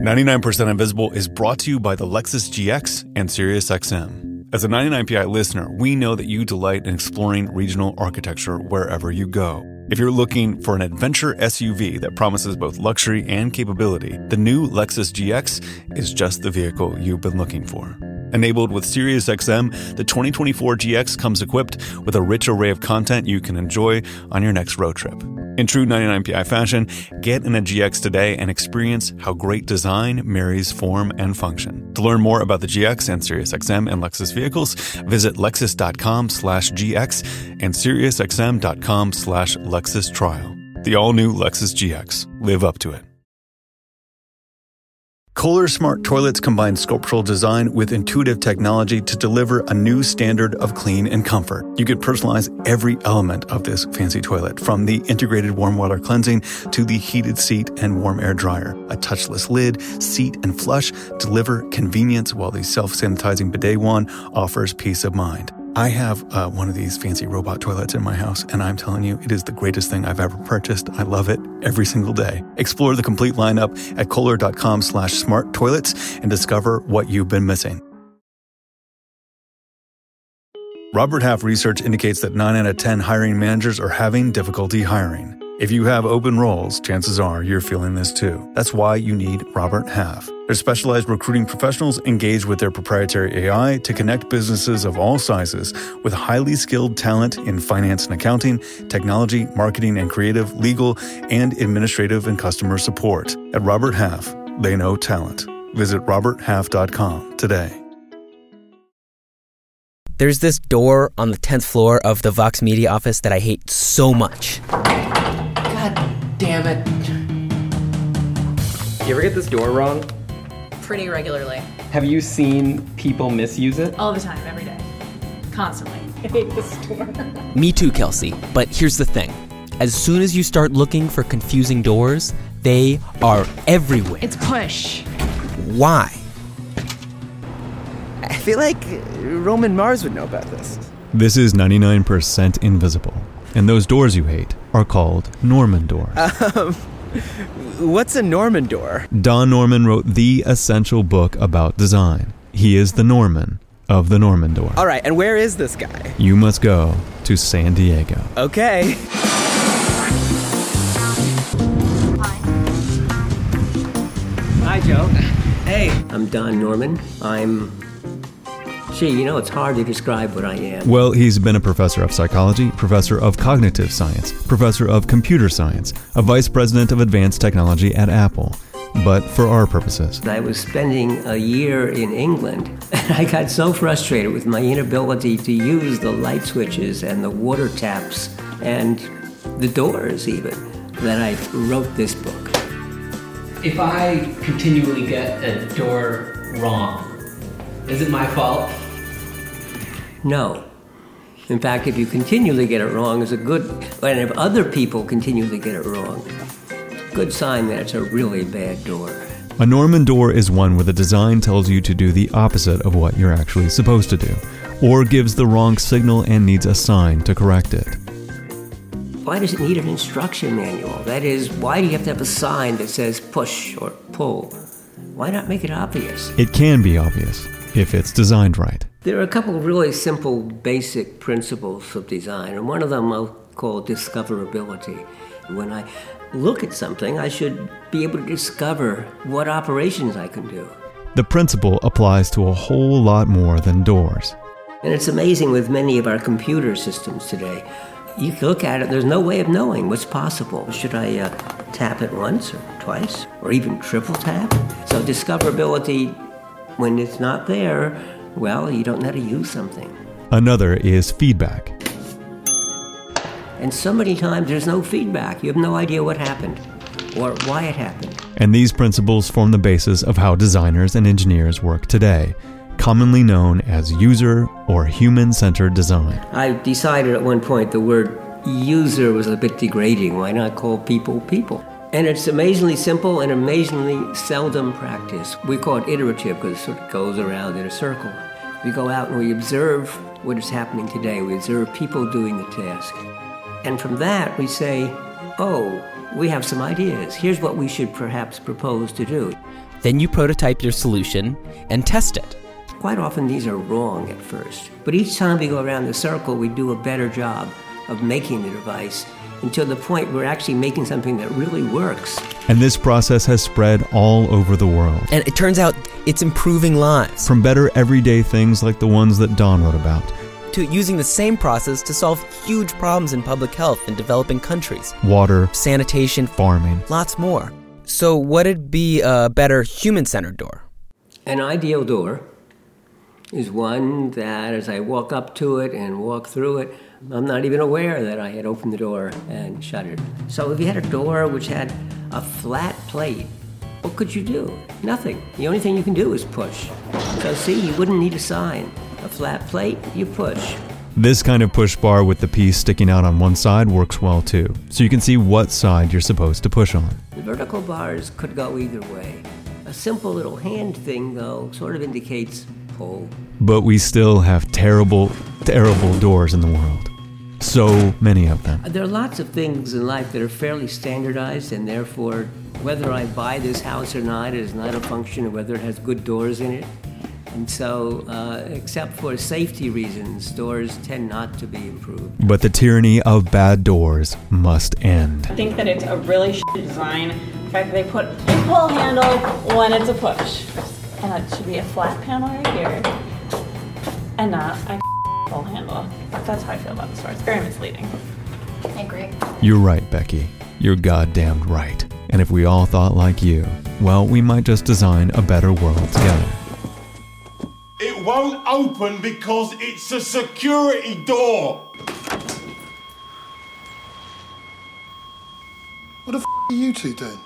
99% Invisible is brought to you by the Lexus GX and SiriusXM. As a 99PI listener, we know that you delight in exploring regional architecture wherever you go. If you're looking for an adventure SUV that promises both luxury and capability, the new Lexus GX is just the vehicle you've been looking for. Enabled with SiriusXM, the 2024 GX comes equipped with a rich array of content you can enjoy on your next road trip. In true 99PI fashion, get in a GX today and experience how great design marries form and function. To learn more about the GX and SiriusXM and Lexus vehicles, visit lexus.com slash GX and SiriusXM.com slash Lexus Trial. The all-new Lexus GX. Live up to it. Kohler Smart Toilets combine sculptural design with intuitive technology to deliver a new standard of clean and comfort. You can personalize every element of this fancy toilet, from the integrated warm water cleansing to the heated seat and warm air dryer. A touchless lid, seat, and flush deliver convenience while the self-sanitizing bidet wand offers peace of mind. I have uh, one of these fancy robot toilets in my house, and I'm telling you, it is the greatest thing I've ever purchased. I love it every single day. Explore the complete lineup at kohler.com slash smart toilets and discover what you've been missing. Robert Half research indicates that 9 out of 10 hiring managers are having difficulty hiring. If you have open roles, chances are you're feeling this too. That's why you need Robert Half. Their specialized recruiting professionals engage with their proprietary AI to connect businesses of all sizes with highly skilled talent in finance and accounting, technology, marketing and creative, legal, and administrative and customer support. At Robert Half, they know talent. Visit RobertHalf.com today. There's this door on the 10th floor of the Vox Media office that I hate so much. God damn it. You ever get this door wrong? Pretty regularly. Have you seen people misuse it? All the time, every day. Constantly. I hate this door. Me too, Kelsey. But here's the thing as soon as you start looking for confusing doors, they are everywhere. It's push. Why? I feel like Roman Mars would know about this. This is 99% invisible, and those doors you hate are called Norman doors. Um, what's a Norman door? Don Norman wrote the essential book about design. He is the Norman of the Norman door. All right, and where is this guy? You must go to San Diego. Okay. Hi, Joe. Hey. I'm Don Norman. I'm. Gee, you know, it's hard to describe what I am. Well, he's been a professor of psychology, professor of cognitive science, professor of computer science, a vice president of advanced technology at Apple. But for our purposes, I was spending a year in England, and I got so frustrated with my inability to use the light switches and the water taps and the doors, even, that I wrote this book. If I continually get a door wrong, is it my fault? No. In fact, if you continually get it wrong, is a good, and if other people continually get it wrong, good sign that it's a really bad door. a Norman door is one where the design tells you to do the opposite of what you're actually supposed to do, or gives the wrong signal and needs a sign to correct it. Why does it need an instruction manual? That is, why do you have to have a sign that says push or pull? Why not make it obvious? It can be obvious if it's designed right. There are a couple of really simple, basic principles of design, and one of them I'll call discoverability. When I look at something, I should be able to discover what operations I can do. The principle applies to a whole lot more than doors. And it's amazing with many of our computer systems today. You look at it, there's no way of knowing what's possible. Should I uh, tap it once or twice or even triple tap? So, discoverability, when it's not there, well, you don't know how to use something. Another is feedback. And so many times there's no feedback. You have no idea what happened or why it happened. And these principles form the basis of how designers and engineers work today, commonly known as user or human centered design. I decided at one point the word user was a bit degrading. Why not call people people? And it's amazingly simple and amazingly seldom practiced. We call it iterative because it sort of goes around in a circle. We go out and we observe what is happening today. We observe people doing the task. And from that, we say, oh, we have some ideas. Here's what we should perhaps propose to do. Then you prototype your solution and test it. Quite often these are wrong at first, but each time we go around the circle, we do a better job of making the device until the point we're actually making something that really works. And this process has spread all over the world. And it turns out it's improving lives. From better everyday things like the ones that Don wrote about, to using the same process to solve huge problems in public health in developing countries water, sanitation, farming, lots more. So, what'd be a better human centered door? An ideal door is one that, as I walk up to it and walk through it, I'm not even aware that I had opened the door and shut it. So, if you had a door which had a flat plate, what could you do? Nothing. The only thing you can do is push. So, see, you wouldn't need a sign. A flat plate, you push. This kind of push bar with the piece sticking out on one side works well too, so you can see what side you're supposed to push on. The vertical bars could go either way. A simple little hand thing, though, sort of indicates pull. But we still have terrible, terrible doors in the world. So many of them. There are lots of things in life that are fairly standardized, and therefore, whether I buy this house or not is not a function of whether it has good doors in it. And so, uh, except for safety reasons, doors tend not to be improved. But the tyranny of bad doors must end. I think that it's a really shit design. In fact they put a pull handle when it's a push. And it should be a flat panel right here. And not a pull handle. That's how I feel about this store. It's very misleading. I agree. You're right, Becky. You're goddamned right. And if we all thought like you, well, we might just design a better world together. It won't open because it's a security door. What the f are you two doing?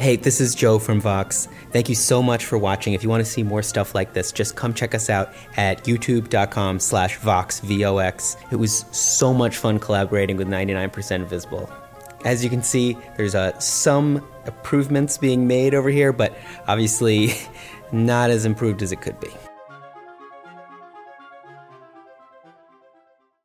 Hey, this is Joe from Vox. Thank you so much for watching. If you want to see more stuff like this, just come check us out at youtube.com slash Vox, V-O-X. It was so much fun collaborating with 99% Invisible. As you can see, there's uh, some improvements being made over here, but obviously not as improved as it could be.